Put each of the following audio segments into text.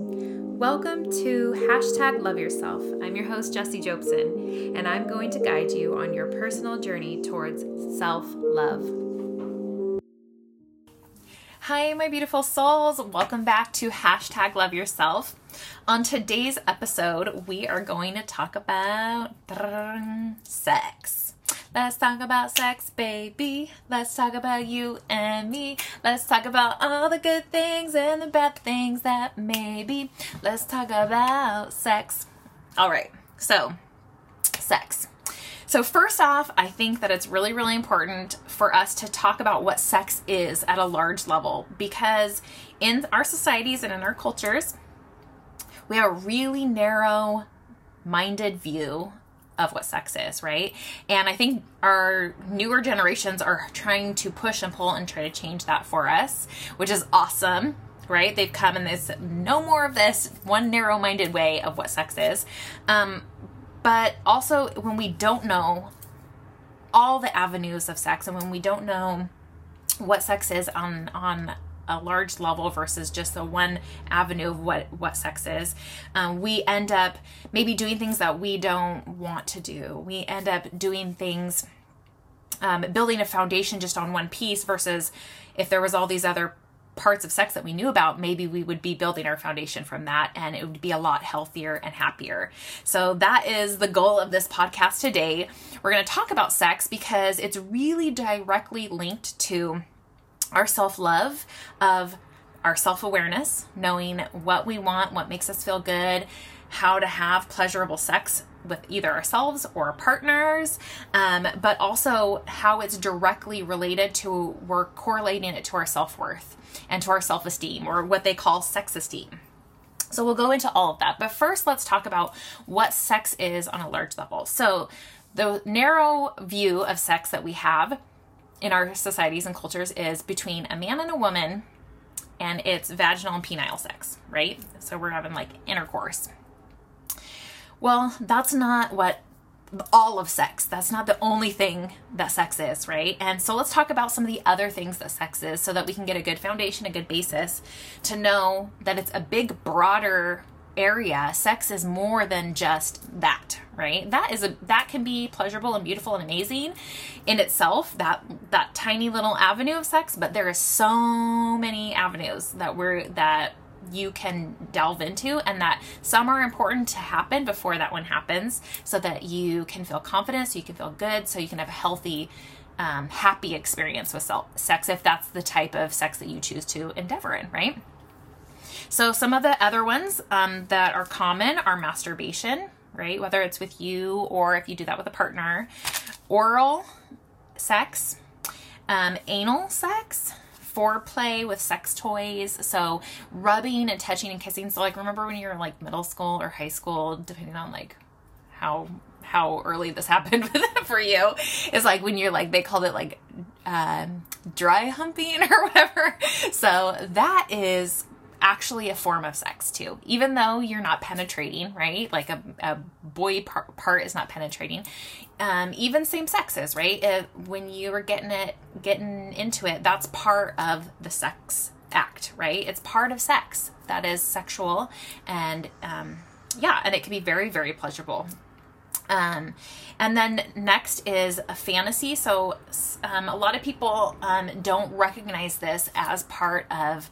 Welcome to hashtag Love Yourself. I'm your host, Jessie Jobson, and I'm going to guide you on your personal journey towards self love. Hi, my beautiful souls. Welcome back to hashtag Love Yourself. On today's episode, we are going to talk about sex. Let's talk about sex, baby. Let's talk about you and me. Let's talk about all the good things and the bad things that maybe. Let's talk about sex. All right, so sex. So, first off, I think that it's really, really important for us to talk about what sex is at a large level because in our societies and in our cultures, we have a really narrow minded view of what sex is, right? And I think our newer generations are trying to push and pull and try to change that for us, which is awesome, right? They've come in this no more of this one narrow minded way of what sex is. Um, but also, when we don't know all the avenues of sex and when we don't know what sex is on on a large level versus just the one avenue of what what sex is um, we end up maybe doing things that we don't want to do we end up doing things um, building a foundation just on one piece versus if there was all these other parts of sex that we knew about, maybe we would be building our foundation from that and it would be a lot healthier and happier. So, that is the goal of this podcast today. We're going to talk about sex because it's really directly linked to our self love, of our self awareness, knowing what we want, what makes us feel good, how to have pleasurable sex with either ourselves or partners, um, but also how it's directly related to, we're correlating it to our self worth and to our self esteem, or what they call sex esteem. So we'll go into all of that. But first, let's talk about what sex is on a large level. So, the narrow view of sex that we have in our societies and cultures is between a man and a woman and it's vaginal and penile sex, right? So we're having like intercourse. Well, that's not what all of sex. That's not the only thing that sex is, right? And so let's talk about some of the other things that sex is so that we can get a good foundation, a good basis to know that it's a big, broader area, sex is more than just that, right? That is a that can be pleasurable and beautiful and amazing in itself, that that tiny little avenue of sex, but there are so many avenues that we're that you can delve into and that some are important to happen before that one happens so that you can feel confident so you can feel good so you can have a healthy um, happy experience with self- sex if that's the type of sex that you choose to endeavor in right so, some of the other ones um, that are common are masturbation, right? Whether it's with you or if you do that with a partner, oral sex, um, anal sex, foreplay with sex toys. So, rubbing and touching and kissing. So, like, remember when you were like middle school or high school, depending on like how how early this happened for you is like when you're like they called it like um, dry humping or whatever so that is actually a form of sex too. Even though you're not penetrating right? Like a, a boy part, part is not penetrating. Um, even same sexes right? If, when you are getting it getting into it that's part of the sex act right? It's part of sex that is sexual and um, yeah and it can be very very pleasurable. Um, and then next is a fantasy. So um, a lot of people um, don't recognize this as part of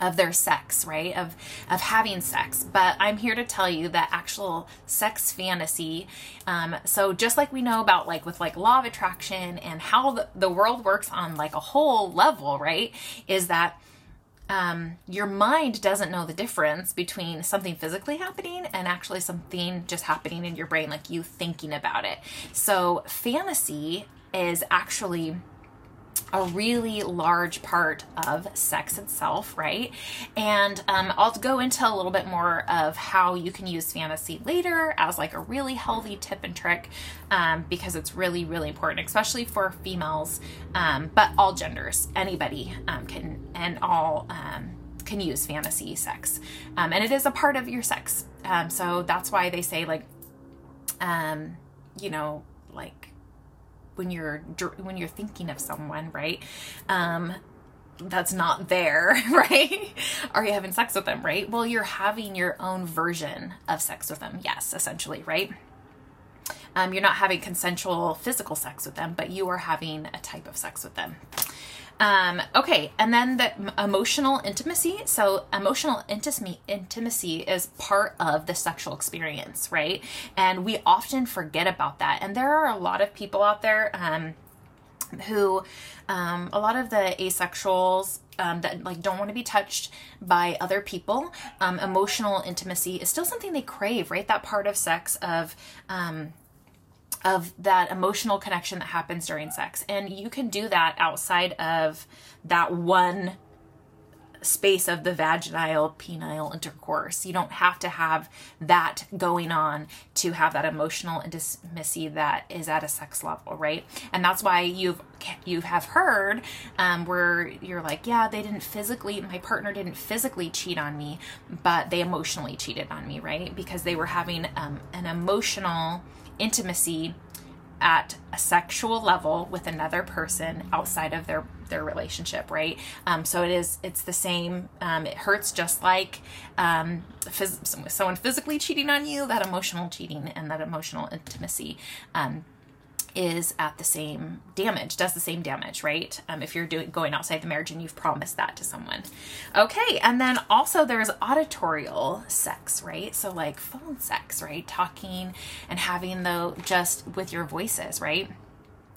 of their sex, right? Of of having sex. But I'm here to tell you that actual sex fantasy. Um, so just like we know about like with like law of attraction and how the, the world works on like a whole level, right? Is that um, your mind doesn't know the difference between something physically happening and actually something just happening in your brain, like you thinking about it. So fantasy is actually a really large part of sex itself, right? And um, I'll go into a little bit more of how you can use fantasy later as like a really healthy tip and trick um, because it's really, really important, especially for females, um, but all genders, anybody um, can, and all um, can use fantasy sex. Um, and it is a part of your sex. so that's why they say, like, you know, like when you're when you're thinking of someone, right? Um, that's not there, right? Are you having sex with them, right? Well, you're having your own version of sex with them. Yes, essentially, right? Um, you're not having consensual physical sex with them, but you are having a type of sex with them. Um, okay, and then the emotional intimacy. So, emotional intimacy is part of the sexual experience, right? And we often forget about that. And there are a lot of people out there um, who, um, a lot of the asexuals um, that like don't want to be touched by other people. Um, emotional intimacy is still something they crave, right? That part of sex of um, of that emotional connection that happens during sex. And you can do that outside of that one space of the vaginal penile intercourse. You don't have to have that going on to have that emotional intimacy that is at a sex level, right? And that's why you've you have heard um, where you're like, yeah, they didn't physically, my partner didn't physically cheat on me, but they emotionally cheated on me, right? Because they were having um, an emotional intimacy at a sexual level with another person outside of their their relationship right? Um, so it is it's the same um, it hurts just like um, phys- someone physically cheating on you that emotional cheating and that emotional intimacy um, is at the same damage, does the same damage, right? Um, if you're doing going outside the marriage and you've promised that to someone. Okay, and then also there's auditorial sex, right? So like phone sex, right? Talking and having though just with your voices, right?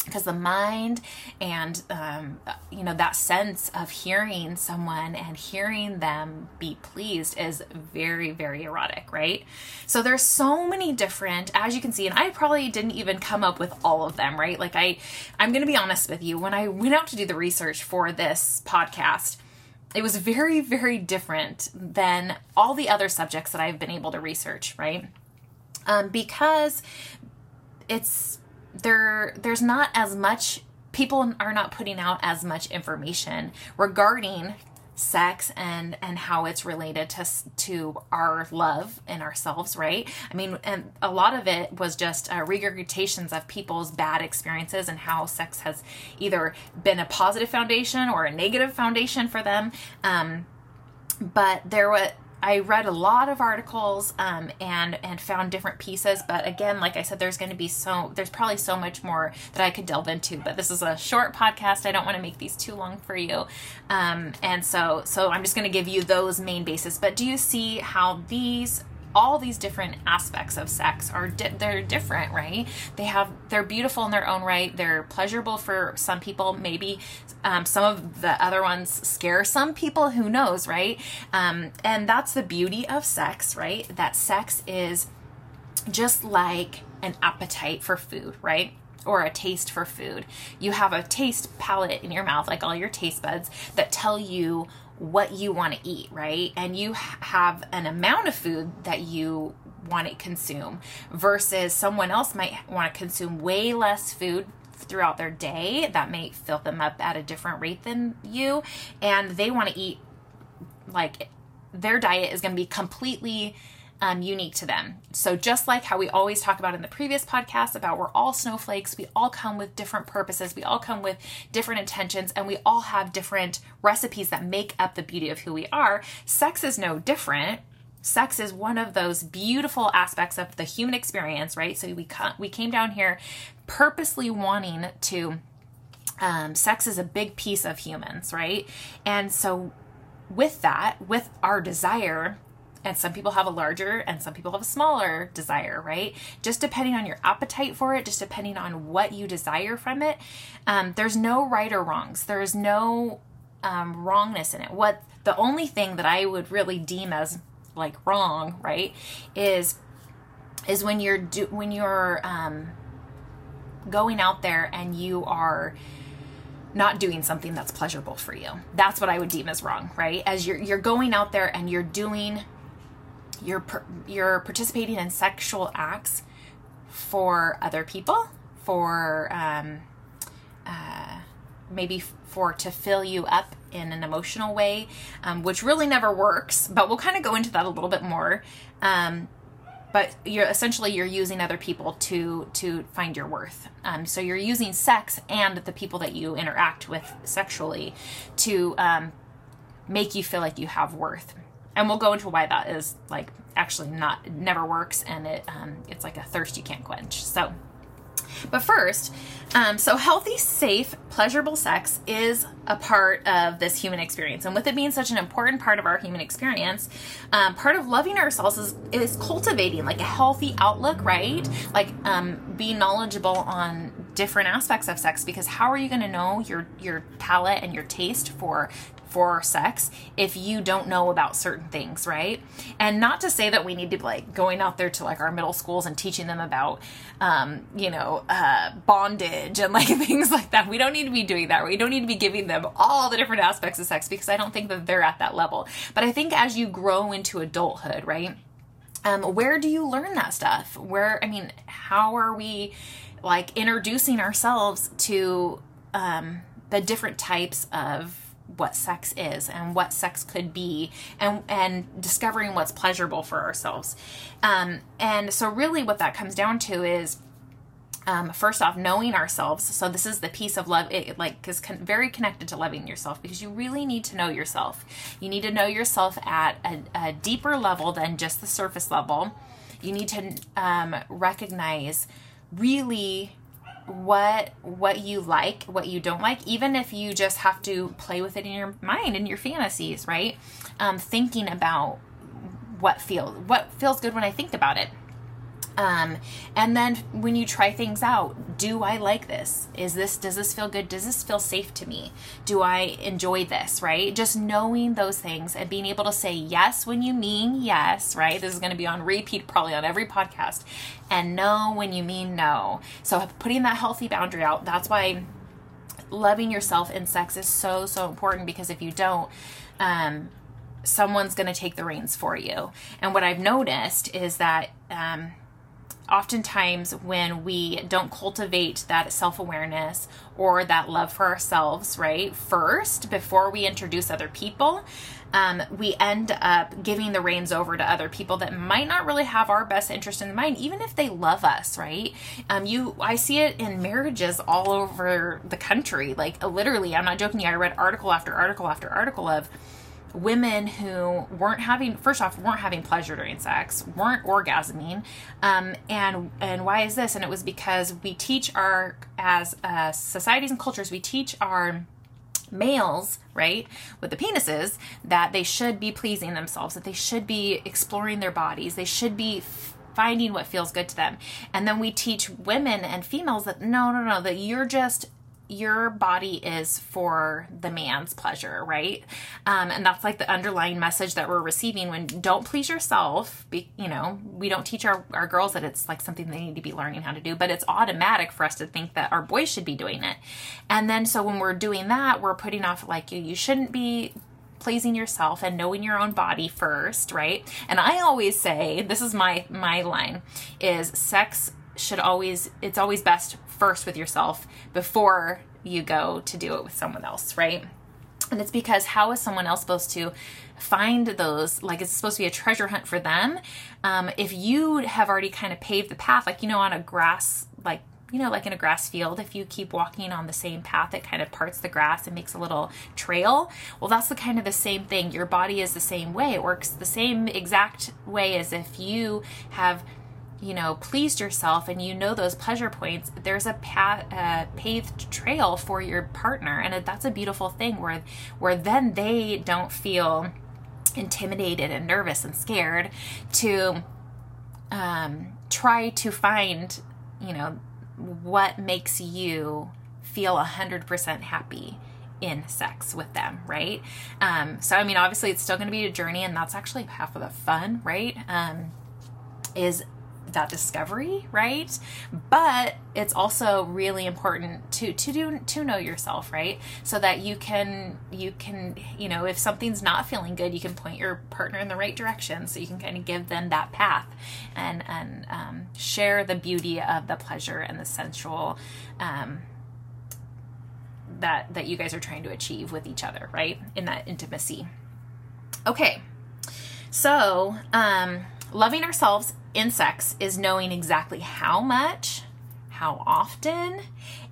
Because the mind and um, you know that sense of hearing someone and hearing them be pleased is very very erotic right? So there's so many different as you can see and i probably didn't even come up with all of them right? Like i i'm gonna be honest with you. When i went out to do the research for this podcast it was very very different than all the other subjects that i've been able to research right? Um, because it's there there's not as much people are not putting out as much information regarding sex and and how it's related to to our love and ourselves right? I mean and a lot of it was just uh, regurgitations of people's bad experiences and how sex has either been a positive foundation or a negative foundation for them. Um, but there was I read a lot of articles um, and and found different pieces, but again, like I said, there's going to be so there's probably so much more that I could delve into. But this is a short podcast. I don't want to make these too long for you, um, and so so I'm just going to give you those main bases. But do you see how these all these different aspects of sex are di- they're different right? They have they're beautiful in their own right they're pleasurable for some people maybe um, some of the other ones scare some people who knows right? Um, and that's the beauty of sex right? That sex is just like an appetite for food right? Or a taste for food. You have a taste palette in your mouth, like all your taste buds, that tell you what you want to eat, right? And you have an amount of food that you want to consume versus someone else might want to consume way less food throughout their day that may fill them up at a different rate than you and they want to eat like their diet is going to be completely um, unique to them. So, just like how we always talk about in the previous podcast about we're all snowflakes, we all come with different purposes, we all come with different intentions, and we all have different recipes that make up the beauty of who we are. Sex is no different. Sex is one of those beautiful aspects of the human experience, right? So we we came down here purposely wanting to. Um, sex is a big piece of humans, right? And so, with that, with our desire, and some people have a larger and some people have a smaller desire right just depending on your appetite for it just depending on what you desire from it um, there's no right or wrongs there's no um, wrongness in it what the only thing that i would really deem as like wrong right is is when you're do when you're um, going out there and you are not doing something that's pleasurable for you. That's what I would deem as wrong, right? As you're you're going out there and you're doing you're you're participating in sexual acts for other people, for um, uh, maybe for to fill you up in an emotional way, um, which really never works. But we'll kind of go into that a little bit more. Um, but you're essentially you're using other people to to find your worth. Um, so you're using sex and the people that you interact with sexually to um, make you feel like you have worth. And we'll go into why that is like actually not never works and it um, it's like a thirst you can't quench. So but first, um, so healthy, safe, pleasurable sex is a part of this human experience. And with it being such an important part of our human experience, um, part of loving ourselves is, is cultivating like a healthy outlook, right? Like um, being knowledgeable on different aspects of sex because how are you going to know your your palate and your taste for for sex if you don't know about certain things, right? And not to say that we need to be like going out there to like our middle schools and teaching them about, um, you know, uh, bondage and like things like that. We don't need to be doing that. We don't need to be giving them all the different aspects of sex because I don't think that they're at that level. But I think as you grow into adulthood, right? Um, where do you learn that stuff? Where, I mean, how are we like introducing ourselves to um, the different types of what sex is and what sex could be and and discovering what's pleasurable for ourselves. Um, and so really what that comes down to is um, first off knowing ourselves. So this is the piece of love it like is con- very connected to loving yourself because you really need to know yourself. You need to know yourself at a, a deeper level than just the surface level. You need to um, recognize really what what you like, what you don't like, even if you just have to play with it in your mind in your fantasies, right? Um, thinking about what feels what feels good when I think about it. Um, and then when you try things out, do I like this? Is this, does this feel good? Does this feel safe to me? Do I enjoy this, right? Just knowing those things and being able to say yes when you mean yes, right? This is going to be on repeat probably on every podcast. And no when you mean no. So putting that healthy boundary out, that's why loving yourself in sex is so, so important because if you don't, um, someone's going to take the reins for you. And what I've noticed is that, um, oftentimes when we don't cultivate that self-awareness or that love for ourselves right first before we introduce other people um, we end up giving the reins over to other people that might not really have our best interest in mind even if they love us right? Um, you i see it in marriages all over the country. Like literally i'm not joking. I read article after article after article of women who weren't having first off weren't having pleasure during sex weren't orgasming um, and and why is this? And it was because we teach our as uh, societies and cultures we teach our males right with the penises that they should be pleasing themselves that they should be exploring their bodies they should be finding what feels good to them. And then we teach women and females that no no no that you're just your body is for the man's pleasure, right? Um, and that's like the underlying message that we're receiving when don't please yourself. Be, you know, we don't teach our, our girls that it's like something they need to be learning how to do, but it's automatic for us to think that our boys should be doing it. And then so when we're doing that, we're putting off like you, you shouldn't be pleasing yourself and knowing your own body first, right? And I always say, this is my my line is sex should always it's always best first with yourself before you go to do it with someone else, right? And it's because how is someone else supposed to find those? Like, it's supposed to be a treasure hunt for them. Um, if you have already kind of paved the path, like, you know, on a grass, like, you know, like in a grass field, if you keep walking on the same path, it kind of parts the grass and makes a little trail. Well, that's the kind of the same thing. Your body is the same way. It works the same exact way as if you have you know pleased yourself and you know those pleasure points there's a path, paved trail for your partner and that's a beautiful thing where where then they don't feel intimidated and nervous and scared to um, try to find you know what makes you feel 100% happy in sex with them, right? Um, so, I mean, obviously, it's still going to be a journey, and that's actually half of the fun, right? Um, is that discovery, right? But it's also really important to to do to know yourself, right? So that you can you can you know if something's not feeling good, you can point your partner in the right direction, so you can kind of give them that path and and um, share the beauty of the pleasure and the sensual. Um, that that you guys are trying to achieve with each other, right? In that intimacy. Okay. So, um, loving ourselves in sex is knowing exactly how much, how often,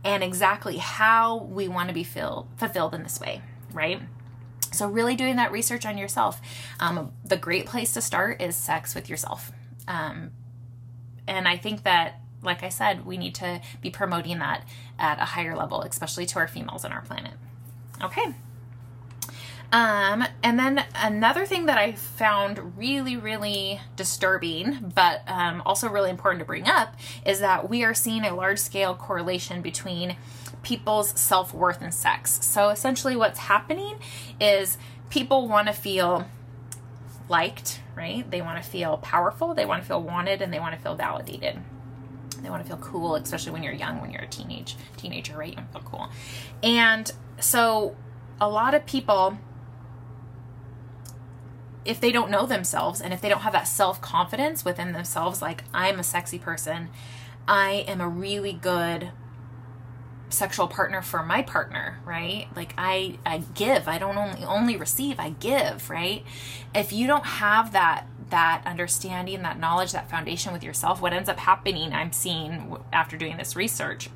and exactly how we want to be filled, fulfilled in this way, right? So, really doing that research on yourself. Um, the great place to start is sex with yourself. Um, and I think that, like I said, we need to be promoting that at a higher level, especially to our females on our planet. Okay. Um, and then another thing that I found really, really disturbing, but um, also really important to bring up, is that we are seeing a large scale correlation between people's self worth and sex. So essentially, what's happening is people want to feel liked, right? They want to feel powerful, they want to feel wanted, and they want to feel validated. They want to feel cool, especially when you're young, when you're a teenage teenager, right? You want to feel cool. And so a lot of people if they don't know themselves and if they don't have that self-confidence within themselves like I'm a sexy person, I am a really good sexual partner for my partner right? Like i i give. I don't only only receive i give right? If you don't have that that understanding that knowledge that foundation with yourself what ends up happening i'm seeing after doing this research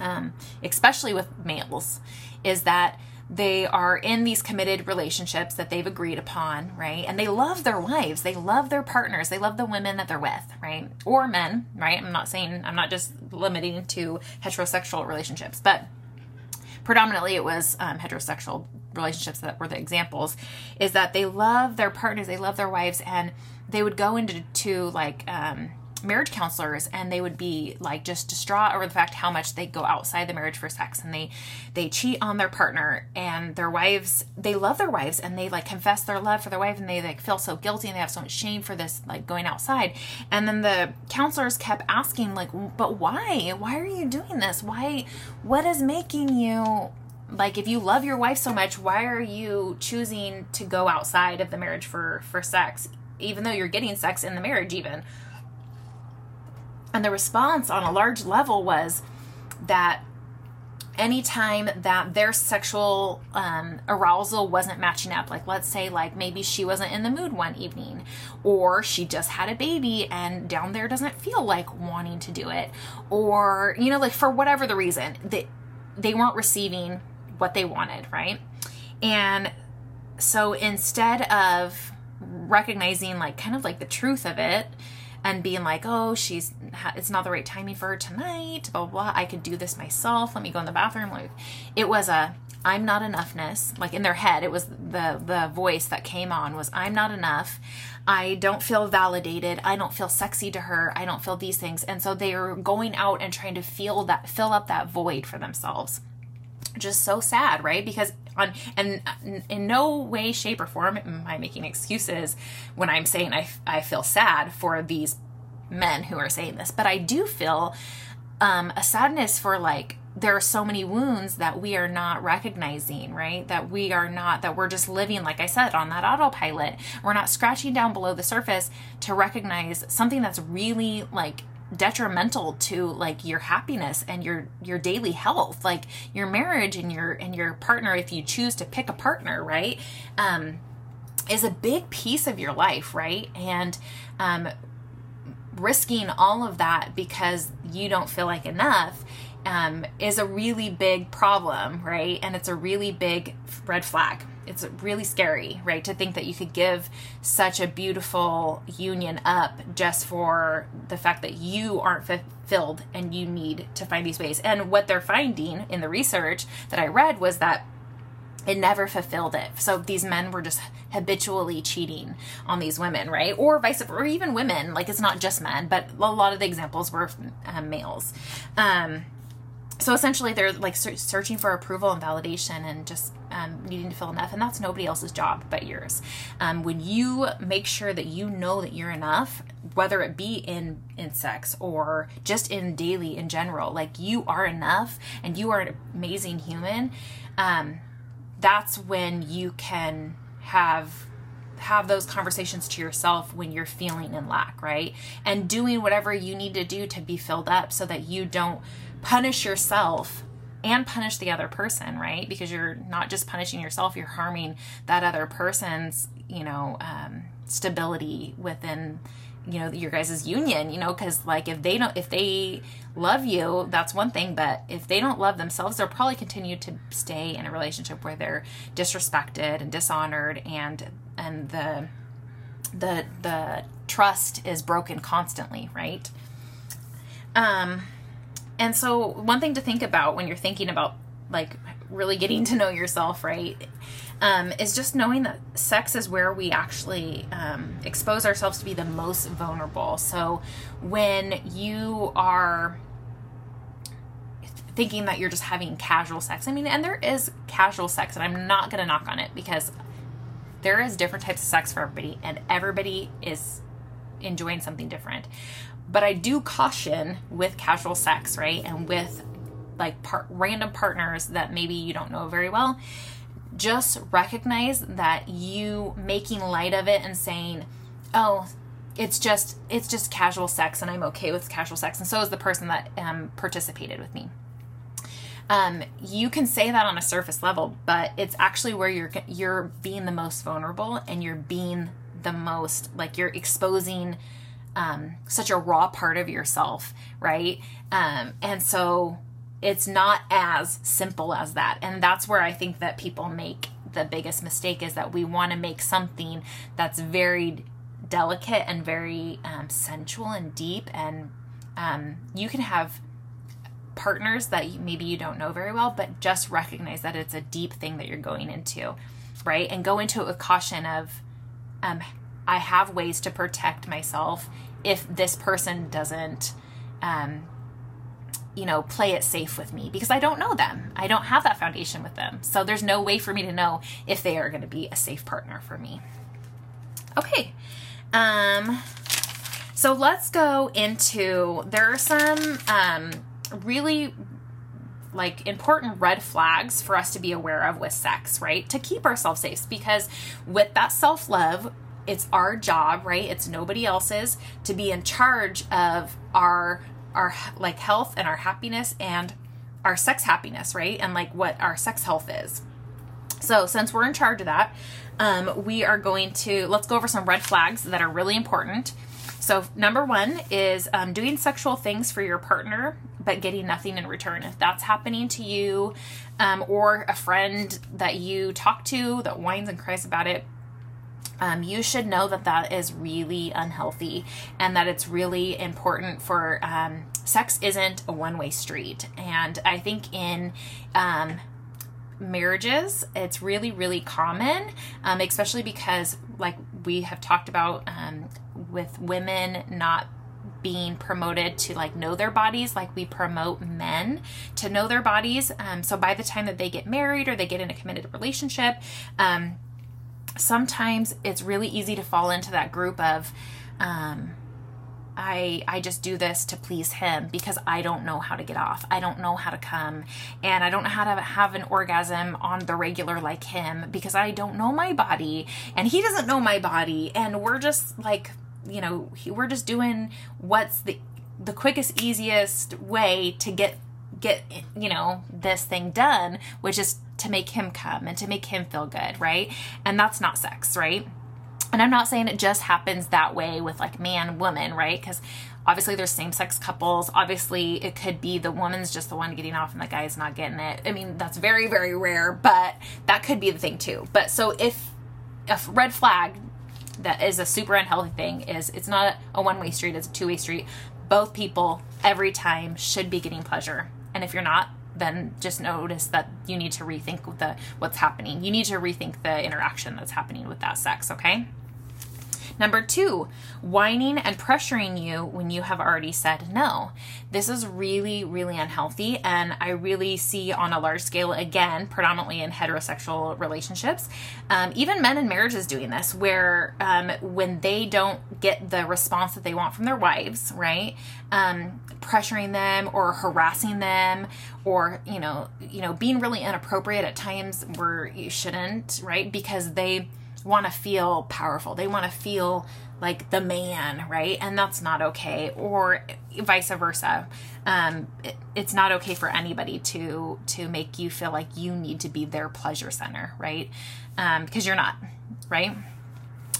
um, especially with males is that they are in these committed relationships that they've agreed upon, right? And they love their wives, they love their partners, they love the women that they're with, right? Or men, right? I'm not saying, I'm not just limiting to heterosexual relationships, but predominantly it was um, heterosexual relationships that were the examples, is that they love their partners, they love their wives, and they would go into to like, um, marriage counselors and they would be like just distraught over the fact how much they go outside the marriage for sex and they they cheat on their partner and their wives they love their wives and they like confess their love for their wife and they like feel so guilty and they have so much shame for this like going outside. And then the counselors kept asking like but why? Why are you doing this? Why what is making you like if you love your wife so much why are you choosing to go outside of the marriage for for sex? Even though you're getting sex in the marriage even and the response on a large level was that anytime that their sexual um, arousal wasn't matching up like let's say like maybe she wasn't in the mood one evening or she just had a baby and down there doesn't feel like wanting to do it or you know like for whatever the reason they they weren't receiving what they wanted right? And so instead of recognizing like kind of like the truth of it and being like, oh, she's it's not the right timing for her tonight, blah, blah. I could do this myself. Let me go in the bathroom. Like it was a I'm not enoughness. Like in their head, it was the the voice that came on was I'm not enough. I don't feel validated. I don't feel sexy to her. I don't feel these things. And so they are going out and trying to feel that fill up that void for themselves. Just so sad, right? Because on and in no way shape or form am i making excuses when i'm saying i, I feel sad for these men who are saying this but i do feel um, a sadness for like there are so many wounds that we are not recognizing, right? That we are not, that we're just living, like I said, on that autopilot. We're not scratching down below the surface to recognize something that's really like detrimental to like your happiness and your your daily health. Like your marriage and your and your partner if you choose to pick a partner right um is a big piece of your life right? And um risking all of that because you don't feel like enough um, is a really big problem, right? And it's a really big red flag it's really scary, right? To think that you could give such a beautiful union up just for the fact that you aren't fulfilled and you need to find these ways. And what they're finding in the research that I read was that it never fulfilled it. So these men were just habitually cheating on these women, right? Or vice versa, or even women. Like it's not just men, but a lot of the examples were uh, males. Um, so essentially they're like searching for approval and validation and just um, needing to feel enough and that's nobody else's job but yours um, when you make sure that you know that you're enough whether it be in in sex or just in daily in general like you are enough and you are an amazing human um, that's when you can have have those conversations to yourself when you're feeling in lack, right? And doing whatever you need to do to be filled up so that you don't punish yourself and punish the other person, right? Because you're not just punishing yourself, you're harming that other person's, you know, um, stability within you know your guys' union you know because like if they don't if they love you that's one thing but if they don't love themselves they'll probably continue to stay in a relationship where they're disrespected and dishonored and and the the the trust is broken constantly right um and so one thing to think about when you're thinking about like really getting to know yourself right um, is just knowing that sex is where we actually um, expose ourselves to be the most vulnerable. So when you are thinking that you're just having casual sex, I mean, and there is casual sex, and I'm not going to knock on it because there is different types of sex for everybody, and everybody is enjoying something different. But I do caution with casual sex, right? And with like random partners that maybe you don't know very well just recognize that you making light of it and saying, "Oh, it's just it's just casual sex and I'm okay with casual sex." And so is the person that um, participated with me. Um, you can say that on a surface level, but it's actually where you're you're being the most vulnerable and you're being the most like you're exposing um, such a raw part of yourself, right? Um, and so it's not as simple as that. And that's where I think that people make the biggest mistake is that we want to make something that's very delicate and very um, sensual and deep. And um, you can have partners that you, maybe you don't know very well, but just recognize that it's a deep thing that you're going into, right? And go into it with caution of, um, I have ways to protect myself if this person doesn't um, you know, play it safe with me because I don't know them. I don't have that foundation with them. So there's no way for me to know if they are going to be a safe partner for me. Okay. Um so let's go into there are some um really like important red flags for us to be aware of with sex, right? To keep ourselves safe because with that self-love, it's our job, right? It's nobody else's to be in charge of our our like health and our happiness and our sex happiness, right? And like what our sex health is. So, since we're in charge of that, um, we are going to let's go over some red flags that are really important. So, number one is um, doing sexual things for your partner but getting nothing in return. If that's happening to you, um, or a friend that you talk to that whines and cries about it, um, you should know that that is really unhealthy and that it's really important for um, sex isn't a one way street. And I think in um, marriages, it's really, really common, um, especially because, like we have talked about um, with women not being promoted to like know their bodies like we promote men to know their bodies um, so by the time that they get married or they get in a committed relationship sometimes it's really easy to fall into that group of um, I I just do this to please him because I don't know how to get off. I don't know how to come and I don't know how to have an orgasm on the regular like him because I don't know my body and he doesn't know my body and we're just like, you know, we're just doing what's the the quickest easiest way to get get you know this thing done, which is to make him come and to make him feel good, right? And that's not sex, right? And I'm not saying it just happens that way with like man, woman, right? Because obviously there's same sex couples. Obviously, it could be the woman's just the one getting off and the guy's not getting it. I mean, that's very, very rare, but that could be the thing too. But so if a red flag that is a super unhealthy thing is it's not a one way street, it's a two way street. Both people every time should be getting pleasure. And if you're not, then just notice that you need to rethink the what's happening. You need to rethink the interaction that's happening with that sex, okay? Number two, whining and pressuring you when you have already said no. This is really, really unhealthy. And I really see on a large scale, again, predominantly in heterosexual relationships, um, even men in marriages doing this, where um, when they don't get the response that they want from their wives, right? Um, pressuring them or harassing them or you know you know being really inappropriate at times where you shouldn't right because they want to feel powerful. They want to feel like the man, right? And that's not okay. Or vice versa. Um, it, it's not okay for anybody to to make you feel like you need to be their pleasure center, right? Um, because you're not, right?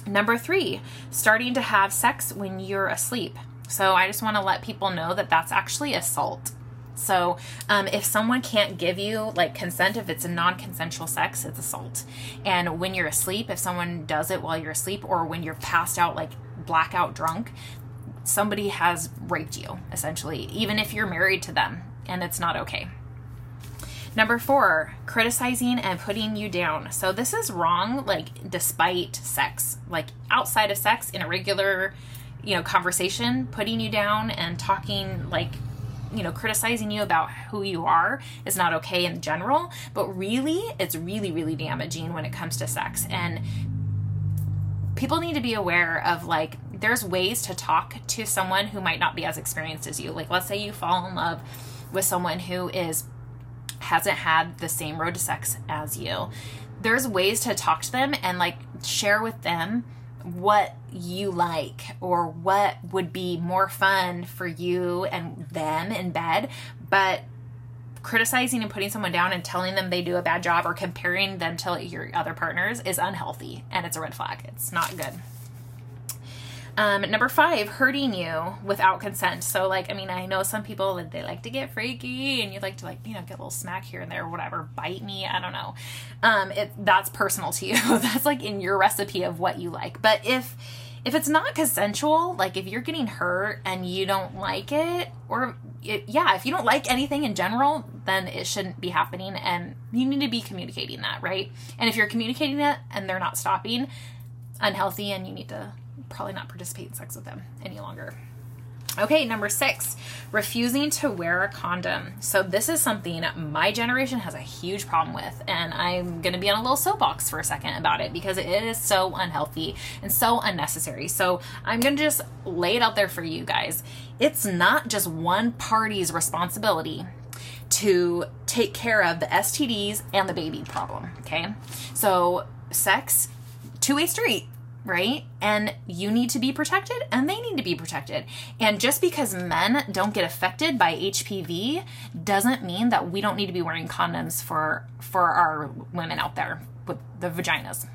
Number three, starting to have sex when you're asleep. So I just want to let people know that that's actually assault. So, um, if someone can't give you like consent, if it's a non consensual sex, it's assault. And when you're asleep, if someone does it while you're asleep or when you're passed out, like blackout drunk, somebody has raped you, essentially, even if you're married to them, and it's not okay. Number four, criticizing and putting you down. So this is wrong, like despite sex, like outside of sex in a regular, you know, conversation, putting you down and talking like you know, criticizing you about who you are is not okay in general, but really, it's really, really damaging when it comes to sex. And people need to be aware of like, there's ways to talk to someone who might not be as experienced as you. Like, let's say you fall in love with someone who is hasn't had the same road to sex as you. There's ways to talk to them and like share with them what you like or what would be more fun for you and them in bed, but criticizing and putting someone down and telling them they do a bad job or comparing them to your other partners is unhealthy and it's a red flag. It's not good. Um, number five, hurting you without consent. So, like, I mean, I know some people that they like to get freaky and you like to, like, you know, get a little smack here and there or whatever, bite me. I don't know. Um, it that's personal to you. that's like in your recipe of what you like. But if if it's not consensual, like if you're getting hurt and you don't like it, or it, yeah, if you don't like anything in general, then it shouldn't be happening, and you need to be communicating that, right? And if you're communicating that and they're not stopping, unhealthy, and you need to probably not participate in sex with them any longer. Okay, number six, refusing to wear a condom. So, this is something my generation has a huge problem with, and I'm gonna be on a little soapbox for a second about it because it is so unhealthy and so unnecessary. So, I'm gonna just lay it out there for you guys. It's not just one party's responsibility to take care of the STDs and the baby problem, okay? So, sex, two way street right? And you need to be protected and they need to be protected. And just because men don't get affected by HPV doesn't mean that we don't need to be wearing condoms for for our women out there with the vaginas.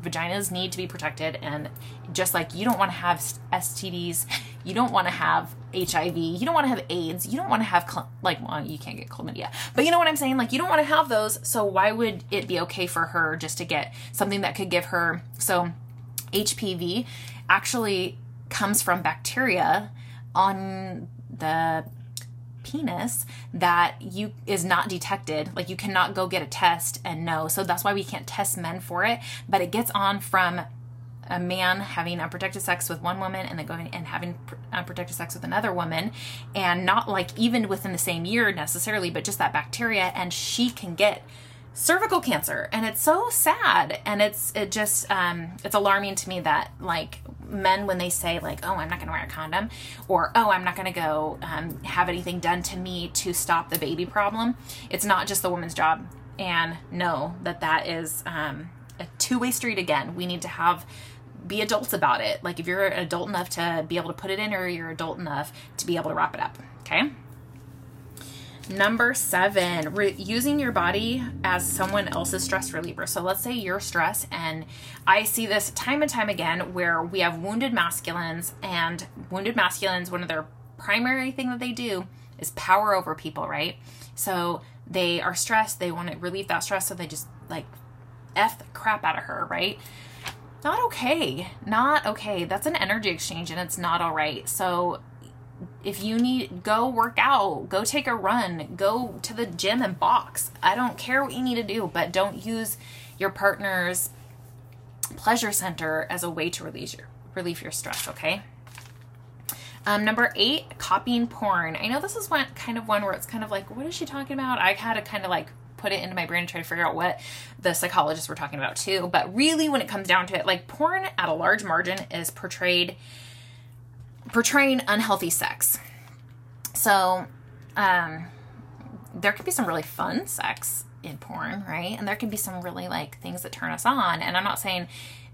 Vaginas need to be protected and just like you don't want to have STDs, you don't want to have HIV, you don't want to have AIDS, you don't want to have cl- like well you can't get chlamydia. But you know what I'm saying? Like you don't want to have those, so why would it be okay for her just to get something that could give her so HPV actually comes from bacteria on the penis that you is not detected. Like you cannot go get a test and know. So that's why we can't test men for it. But it gets on from a man having unprotected sex with one woman and then going and having unprotected sex with another woman. And not like even within the same year necessarily but just that bacteria. And she can get cervical cancer and it's so sad and it's it just um it's alarming to me that like men when they say like oh i'm not gonna wear a condom or oh i'm not gonna go um, have anything done to me to stop the baby problem it's not just the woman's job. And know that that is um, a two-way street again. We need to have be adults about it. Like if you're adult enough to be able to put it in or you're adult enough to be able to wrap it up okay Number seven, re- using your body as someone else's stress reliever. So let's say you're stressed, and I see this time and time again where we have wounded masculines, and wounded masculines, one of their primary thing that they do is power over people, right? So they are stressed, they want to relieve that stress, so they just like F the crap out of her, right? Not okay. Not okay. That's an energy exchange and it's not all right. So if you need go work out go take a run go to the gym and box. I don't care what you need to do but don't use your partner's pleasure center as a way to relieve your relieve your stress okay? Um, number eight copying porn. I know this is one kind of one where it's kind of like what is she talking about? I had to kind of like put it into my brain and try to figure out what the psychologists were talking about too. But really when it comes down to it like porn at a large margin is portrayed portraying unhealthy sex. So, um, there can be some really fun sex in porn, right? And there can be some really like things that turn us on. And I'm not saying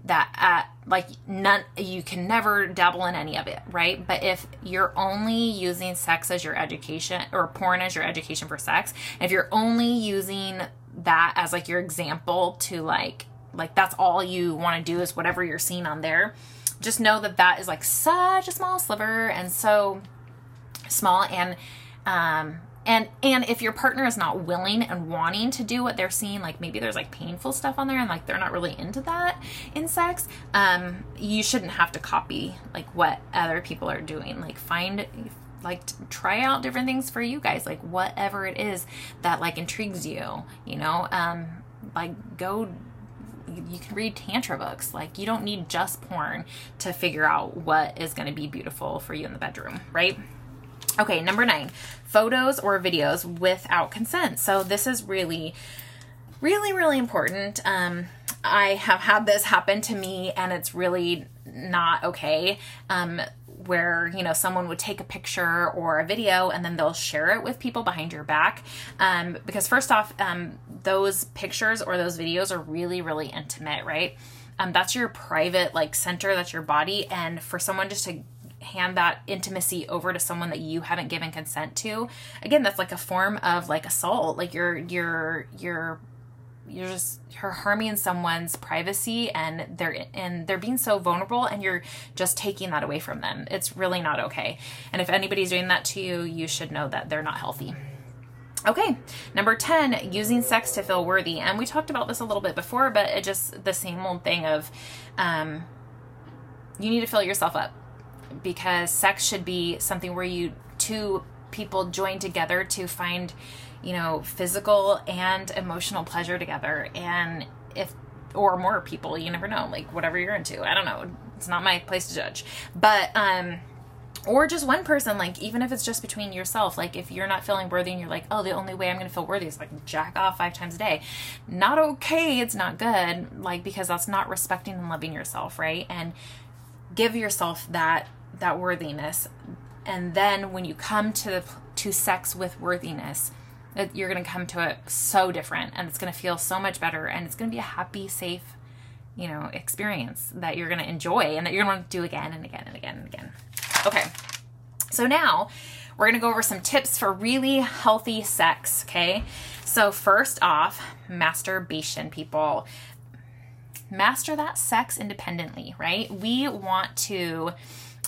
that at like none you can never dabble in any of it right but if you're only using sex as your education or porn as your education for sex if you're only using that as like your example to like like that's all you want to do is whatever you're seeing on there just know that that is like such a small sliver and so small and um and and if your partner is not willing and wanting to do what they're seeing like maybe there's like painful stuff on there and like they're not really into that in sex um you shouldn't have to copy like what other people are doing. Like find like try out different things for you guys like whatever it is that like intrigues you you know? Um like go you can read tantra books like you don't need just porn to figure out what is going to be beautiful for you in the bedroom right Okay, number nine, photos or videos without consent. So this is really, really, really important. Um, I have had this happen to me, and it's really not okay. Um, where you know someone would take a picture or a video and then they'll share it with people behind your back. Um, because first off um, those pictures or those videos are really really intimate right? Um, that's your private like center that's your body. And for someone just to hand that intimacy over to someone that you haven't given consent to again that's like a form of like assault. Like you're you're you're you're just you're harming someone's privacy and they're and they're being so vulnerable and you're just taking that away from them. It's really not okay. And if anybody's doing that to you you should know that they're not healthy. Okay, number 10, using sex to feel worthy. And we talked about this a little bit before, but it just the same old thing of um, you need to fill yourself up because sex should be something where you two people join together to find you know physical and emotional pleasure together. And if or more people you never know like whatever you're into. I don't know. It's not my place to judge. But um or just one person like even if it's just between yourself like if you're not feeling worthy and you're like oh the only way i'm gonna feel worthy is like jack off five times a day. Not okay it's not good like because that's not respecting and loving yourself right? And give yourself that that worthiness. And then when you come to to sex with worthiness you're going to come to it so different and it's going to feel so much better and it's going to be a happy safe you know experience that you're going to enjoy and that you're going to do again and again and again and again. Okay so now we're going to go over some tips for really healthy sex okay? So first off masturbation people. Master that sex independently right? We want to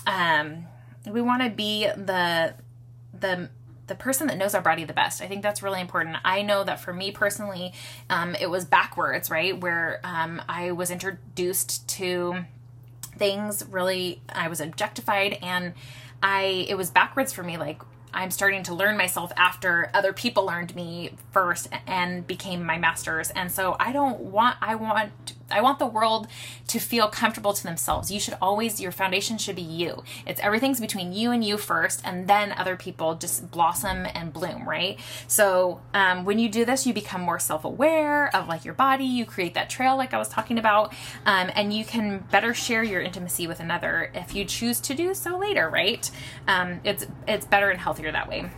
um, we want to be the the the person that knows our body the best. I think that's really important. I know that for me personally, um, it was backwards, right? Where um, I was introduced to things really, I was objectified, and I it was backwards for me. Like I'm starting to learn myself after other people learned me first and became my masters. And so I don't want I want I want the world to feel comfortable to themselves. You should always your foundation should be you. It's everything's between you and you first and then other people just blossom and bloom, right? So um, when you do this, you become more self-aware of like your body, you create that trail like I was talking about, um, and you can better share your intimacy with another if you choose to do so later, right? Um, it's it's better and healthier that way.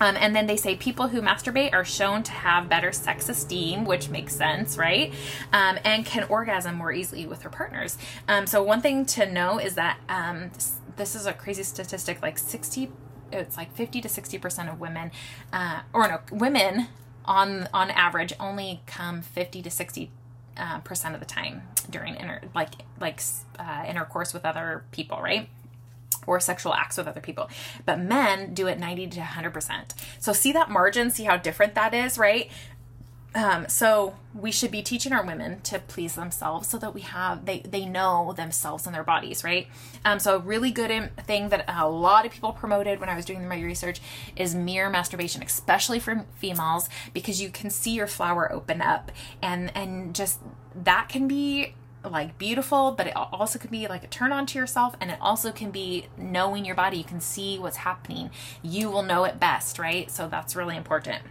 Um, and then they say people who masturbate are shown to have better sex esteem, which makes sense, right? Um, and can orgasm more easily with their partners. Um, so, one thing to know is that um, this is a crazy statistic like 60, it's like 50 to 60% of women, uh, or no, women on on average only come 50 to 60 uh, percent of the time during inter like like uh, intercourse with other people, right? Or sexual acts with other people. But men do it 90 to 100%. So see that margin, see how different that is, right? Um, so we should be teaching our women to please themselves so that we have they they know themselves and their bodies right um, so a really good thing that a lot of people promoted when i was doing my research is mirror masturbation especially for females because you can see your flower open up and and just that can be like beautiful, but it also can be like a turn on to yourself and it also can be knowing your body. You can see what's happening. You will know it best, right? So that's really important.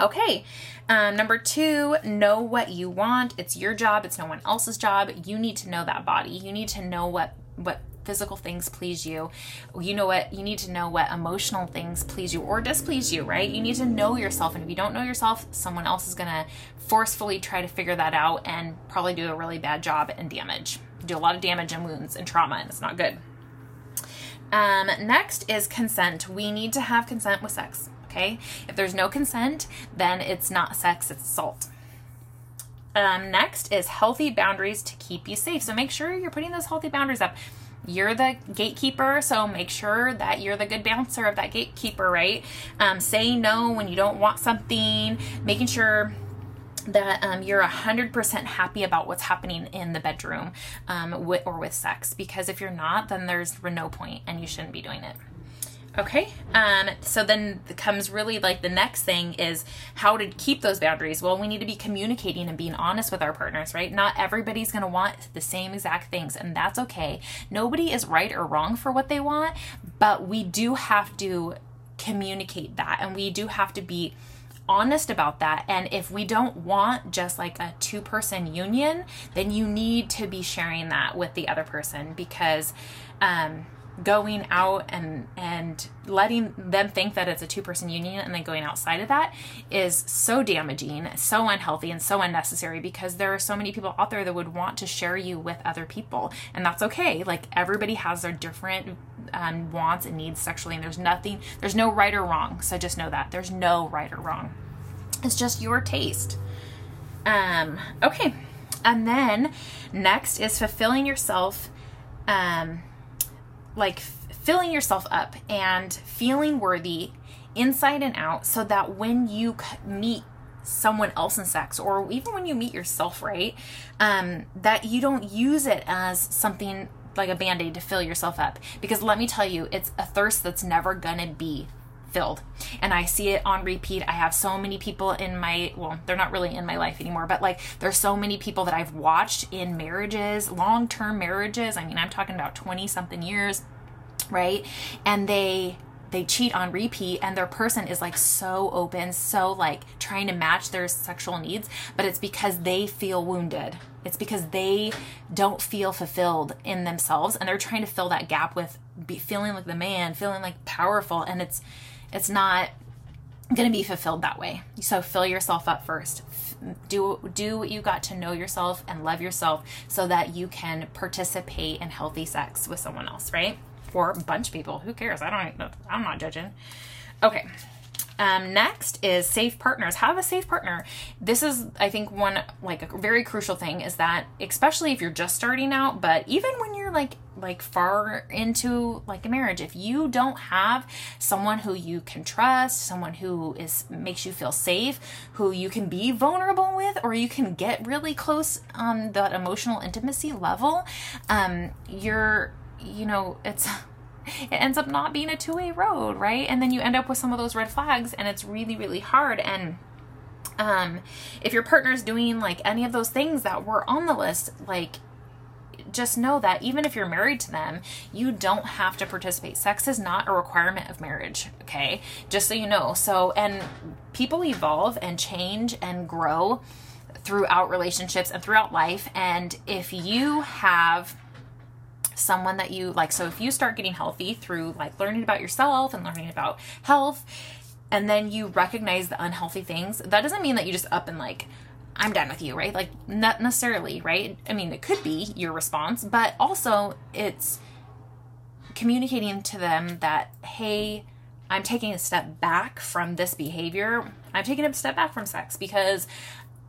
Okay, um, number two, know what you want. It's your job. It's no one else's job. You need to know that body. You need to know what what physical things please you. You know what? You need to know what emotional things please you or displease you, right? You need to know yourself. And if you don't know yourself, someone else is going to forcefully try to figure that out and probably do a really bad job and damage. Do a lot of damage and wounds and trauma, and it's not good. Um, next is consent. We need to have consent with sex. Okay. If there's no consent, then it's not sex, it's assault. Um, next is healthy boundaries to keep you safe. So make sure you're putting those healthy boundaries up. You're the gatekeeper, so make sure that you're the good bouncer of that gatekeeper, right? Um, saying no when you don't want something, making sure that um, you're 100% happy about what's happening in the bedroom um, with, or with sex. Because if you're not, then there's no point and you shouldn't be doing it. Okay. Um, so then comes really like the next thing is how to keep those boundaries. Well, we need to be communicating and being honest with our partners, right? Not everybody's going to want the same exact things, and that's okay. Nobody is right or wrong for what they want, but we do have to communicate that and we do have to be honest about that. And if we don't want just like a two person union, then you need to be sharing that with the other person because um, going out and and letting them think that it's a two person union and then going outside of that is so damaging, so unhealthy, and so unnecessary because there are so many people out there that would want to share you with other people, and that's okay. Like everybody has their different um, wants and needs sexually, and there's nothing, there's no right or wrong. So just know that there's no right or wrong. It's just your taste. Um, okay, and then next is fulfilling yourself. Um, like filling yourself up and feeling worthy inside and out so that when you meet someone else in sex or even when you meet yourself right um, that you don't use it as something like a band-aid to fill yourself up. Because let me tell you it's a thirst that's never gonna be filled. And i see it on repeat. I have so many people in my well they're not really in my life anymore but like there's so many people that i've watched in marriages long-term marriages. I mean i'm talking about 20 something years right? And they they cheat on repeat and their person is like so open so like trying to match their sexual needs but it's because they feel wounded. It's because they don't feel fulfilled in themselves and they're trying to fill that gap with be feeling like the man feeling like powerful and it's it's not going to be fulfilled that way. So fill yourself up first. Do do what you got to know yourself and love yourself so that you can participate in healthy sex with someone else, right? Or a bunch of people. Who cares? I don't I'm not judging. Okay. Um, next is safe partners. Have a safe partner. This is, I think, one like a very crucial thing is that, especially if you're just starting out, but even when you're like like far into like a marriage, if you don't have someone who you can trust, someone who is makes you feel safe, who you can be vulnerable with, or you can get really close on that emotional intimacy level, um, you're you know it's it ends up not being a two way road, right? And then you end up with some of those red flags, and it's really, really hard. And um, if your partner's doing like any of those things that were on the list, like just know that even if you're married to them, you don't have to participate. Sex is not a requirement of marriage, okay? Just so you know. So, and people evolve and change and grow throughout relationships and throughout life. And if you have someone that you like. So if you start getting healthy through like learning about yourself and learning about health, and then you recognize the unhealthy things, that doesn't mean that you just up and like, I'm done with you, right? Like, not necessarily, right? I mean, it could be your response, but also it's communicating to them that, hey, I'm taking a step back from this behavior. I'm taking a step back from sex because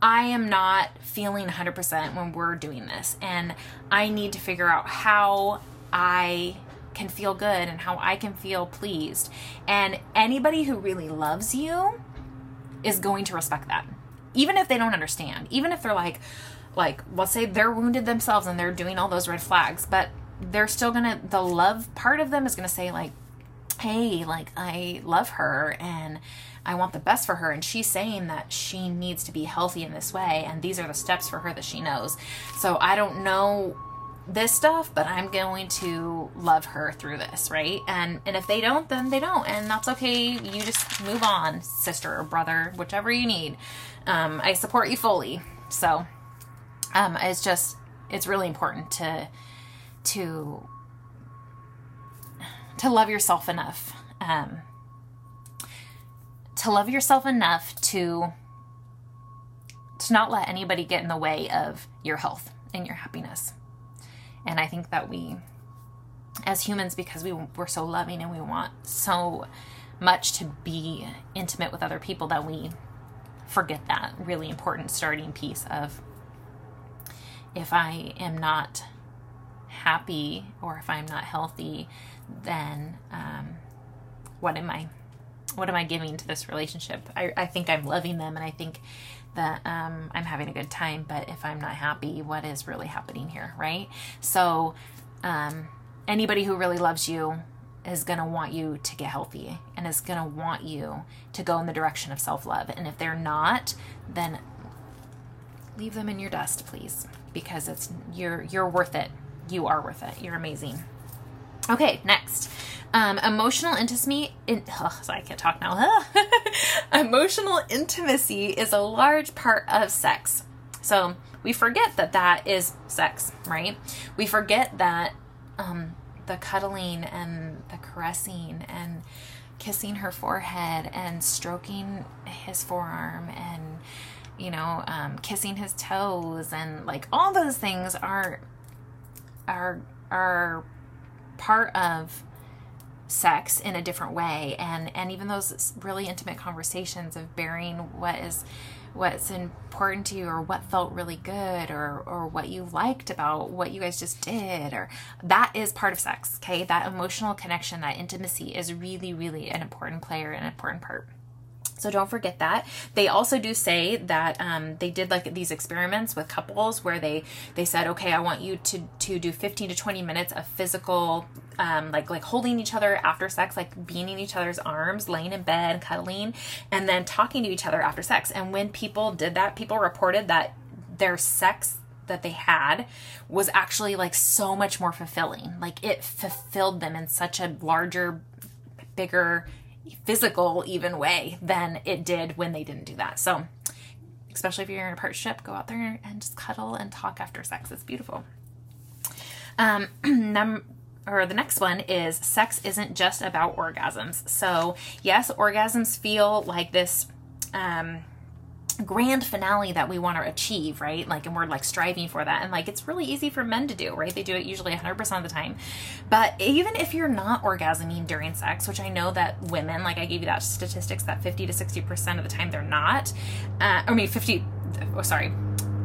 I am not feeling 100% when we're doing this. And I need to figure out how I can feel good and how I can feel pleased. And anybody who really loves you is going to respect that. Even if they don't understand, even if they're like, like, let's say they're wounded themselves and they're doing all those red flags, but they're still gonna, the love part of them is gonna say, like, hey, like, I love her and I want the best for her. And she's saying that she needs to be healthy in this way. And these are the steps for her that she knows. So I don't know this stuff, but I'm going to love her through this, right? And and if they don't, then they don't, and that's okay. You just move on, sister or brother, whichever you need. Um, I support you fully. So um, it's just it's really important to to to love yourself enough. Um, to love yourself enough to to not let anybody get in the way of your health and your happiness. And I think that we as humans because we we're so loving and we want so much to be intimate with other people that we forget that really important starting piece of if I am not happy or if I'm not healthy, then um, what am I? What am I giving to this relationship? I, I think I'm loving them and I think that um, I'm having a good time, but if I'm not happy, what is really happening here, right? So, um, anybody who really loves you is going to want you to get healthy and is going to want you to go in the direction of self-love. And if they're not, then leave them in your dust, please, because it's you're you're worth it. You are worth it. You're amazing. Okay, next. Um, emotional intimacy. In, sorry, I can't talk now. emotional intimacy is a large part of sex. So we forget that that is sex, right? We forget that um, the cuddling and the caressing and kissing her forehead and stroking his forearm and you know um, kissing his toes and like all those things are are are part of sex in a different way. And and even those really intimate conversations of bearing what is what's important to you or what felt really good or or what you liked about what you guys just did or that is part of sex okay? That emotional connection that intimacy is really really an important player an important part so don't forget that. They also do say that um, they did like these experiments with couples where they they said, okay, I want you to to do 15 to 20 minutes of physical, um, like like holding each other after sex, like being in each other's arms, laying in bed, cuddling, and then talking to each other after sex. And when people did that, people reported that their sex that they had was actually like so much more fulfilling. Like it fulfilled them in such a larger, bigger physical even way than it did when they didn't do that. So, especially if you're in a partnership, go out there and just cuddle and talk after sex. It's beautiful. Um, num- or the next one is sex isn't just about orgasms. So, yes, orgasms feel like this um, grand finale that we want to achieve, right? Like, and we're like striving for that. And like, it's really easy for men to do, right? They do it usually 100% of the time. But even if you're not orgasming during sex, which I know that women, like I gave you that statistics that 50 to 60% of the time they're not, uh, I mean, 50, oh, sorry,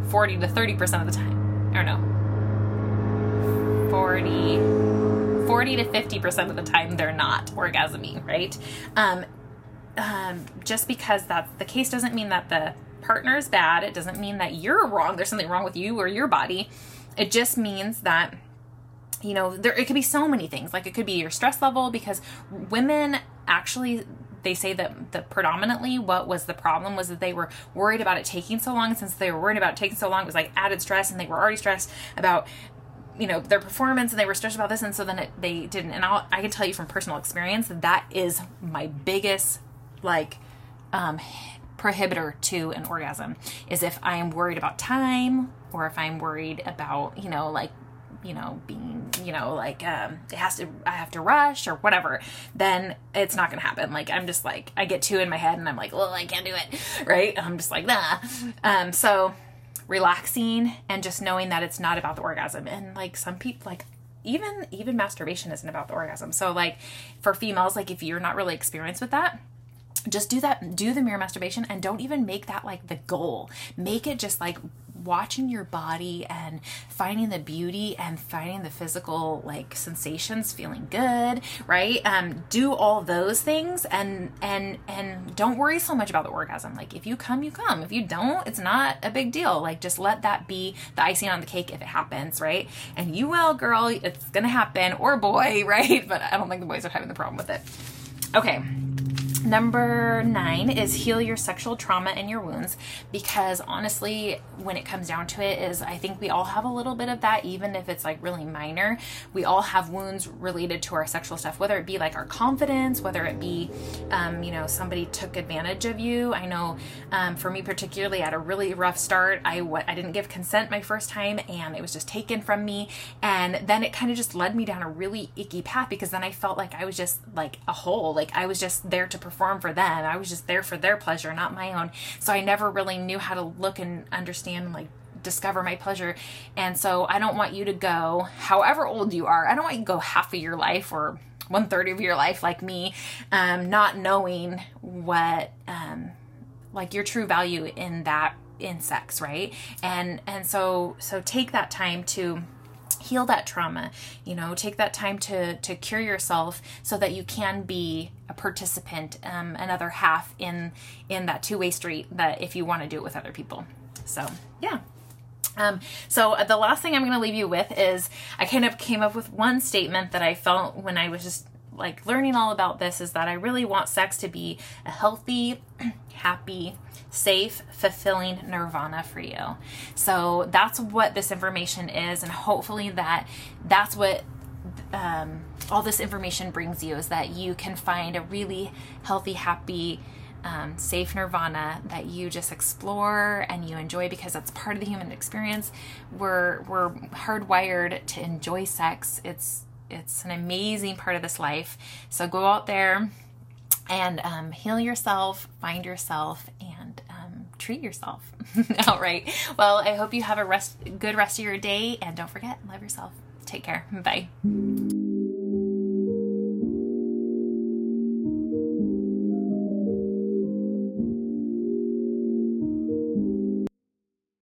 40 to 30% of the time, or no, 40, 40 to 50% of the time they're not orgasming, right? Um, um, just because that's the case doesn't mean that the partner is bad. It doesn't mean that you're wrong. There's something wrong with you or your body. It just means that you know there it could be so many things like it could be your stress level because women actually they say that the predominantly what was the problem was that they were worried about it taking so long since they were worried about taking so long it was like added stress and they were already stressed about you know their performance and they were stressed about this and so then it, they didn't and I'll, i can tell you from personal experience that that is my biggest like um, prohibitor to an orgasm is if I am worried about time or if I'm worried about, you know, like you know being you know like um it has to i have to rush or whatever then it's not gonna happen. Like i'm just like i get two in my head and i'm like well i can't do it right? I'm just like nah. Um so relaxing and just knowing that it's not about the orgasm. And like some people like even even masturbation isn't about the orgasm. So like for females like if you're not really experienced with that just do that do the mirror masturbation and don't even make that like the goal. Make it just like watching your body and finding the beauty and finding the physical like sensations feeling good right? Um do all those things and and and don't worry so much about the orgasm. Like if you come you come. If you don't it's not a big deal. Like just let that be the icing on the cake if it happens right? And you will girl. It's gonna happen. Or boy right? But i don't think the boys are having the problem with it. Okay Number nine is heal your sexual trauma and your wounds because honestly, when it comes down to it, is I think we all have a little bit of that, even if it's like really minor. We all have wounds related to our sexual stuff, whether it be like our confidence, whether it be, um, you know, somebody took advantage of you. I know um, for me, particularly, at a really rough start, I, didn't give consent my first time and it was just taken from me. And then it kind of just led me down a really icky path because then I felt like I was just like a hole, like I was just there to perform perform for them. I was just there for their pleasure, not my own. So I never really knew how to look and understand like discover my pleasure. And so I don't want you to go, however old you are, I don't want you to go half of your life or one third of your life like me, um, not knowing what um, like your true value in that in sex, right? And and so so take that time to heal that trauma you know take that time to to cure yourself so that you can be a participant um, another half in in that two-way street that if you want to do it with other people. So yeah. Um, so uh, the last thing I'm going to leave you with is I kind of came up with one statement that I felt when I was just like learning all about this is that I really want sex to be a healthy, happy, safe, fulfilling nirvana for you. So that's what this information is, and hopefully that that's what um, all this information brings you is that you can find a really healthy, happy. Um, safe nirvana that you just explore and you enjoy because that's part of the human experience. We're we're hardwired to enjoy sex. It's it's an amazing part of this life. So go out there and um, heal yourself, find yourself, and treat yourself. All right. Well, I hope you have a rest, good rest of your day, and don't forget, love yourself. Take care. Bye.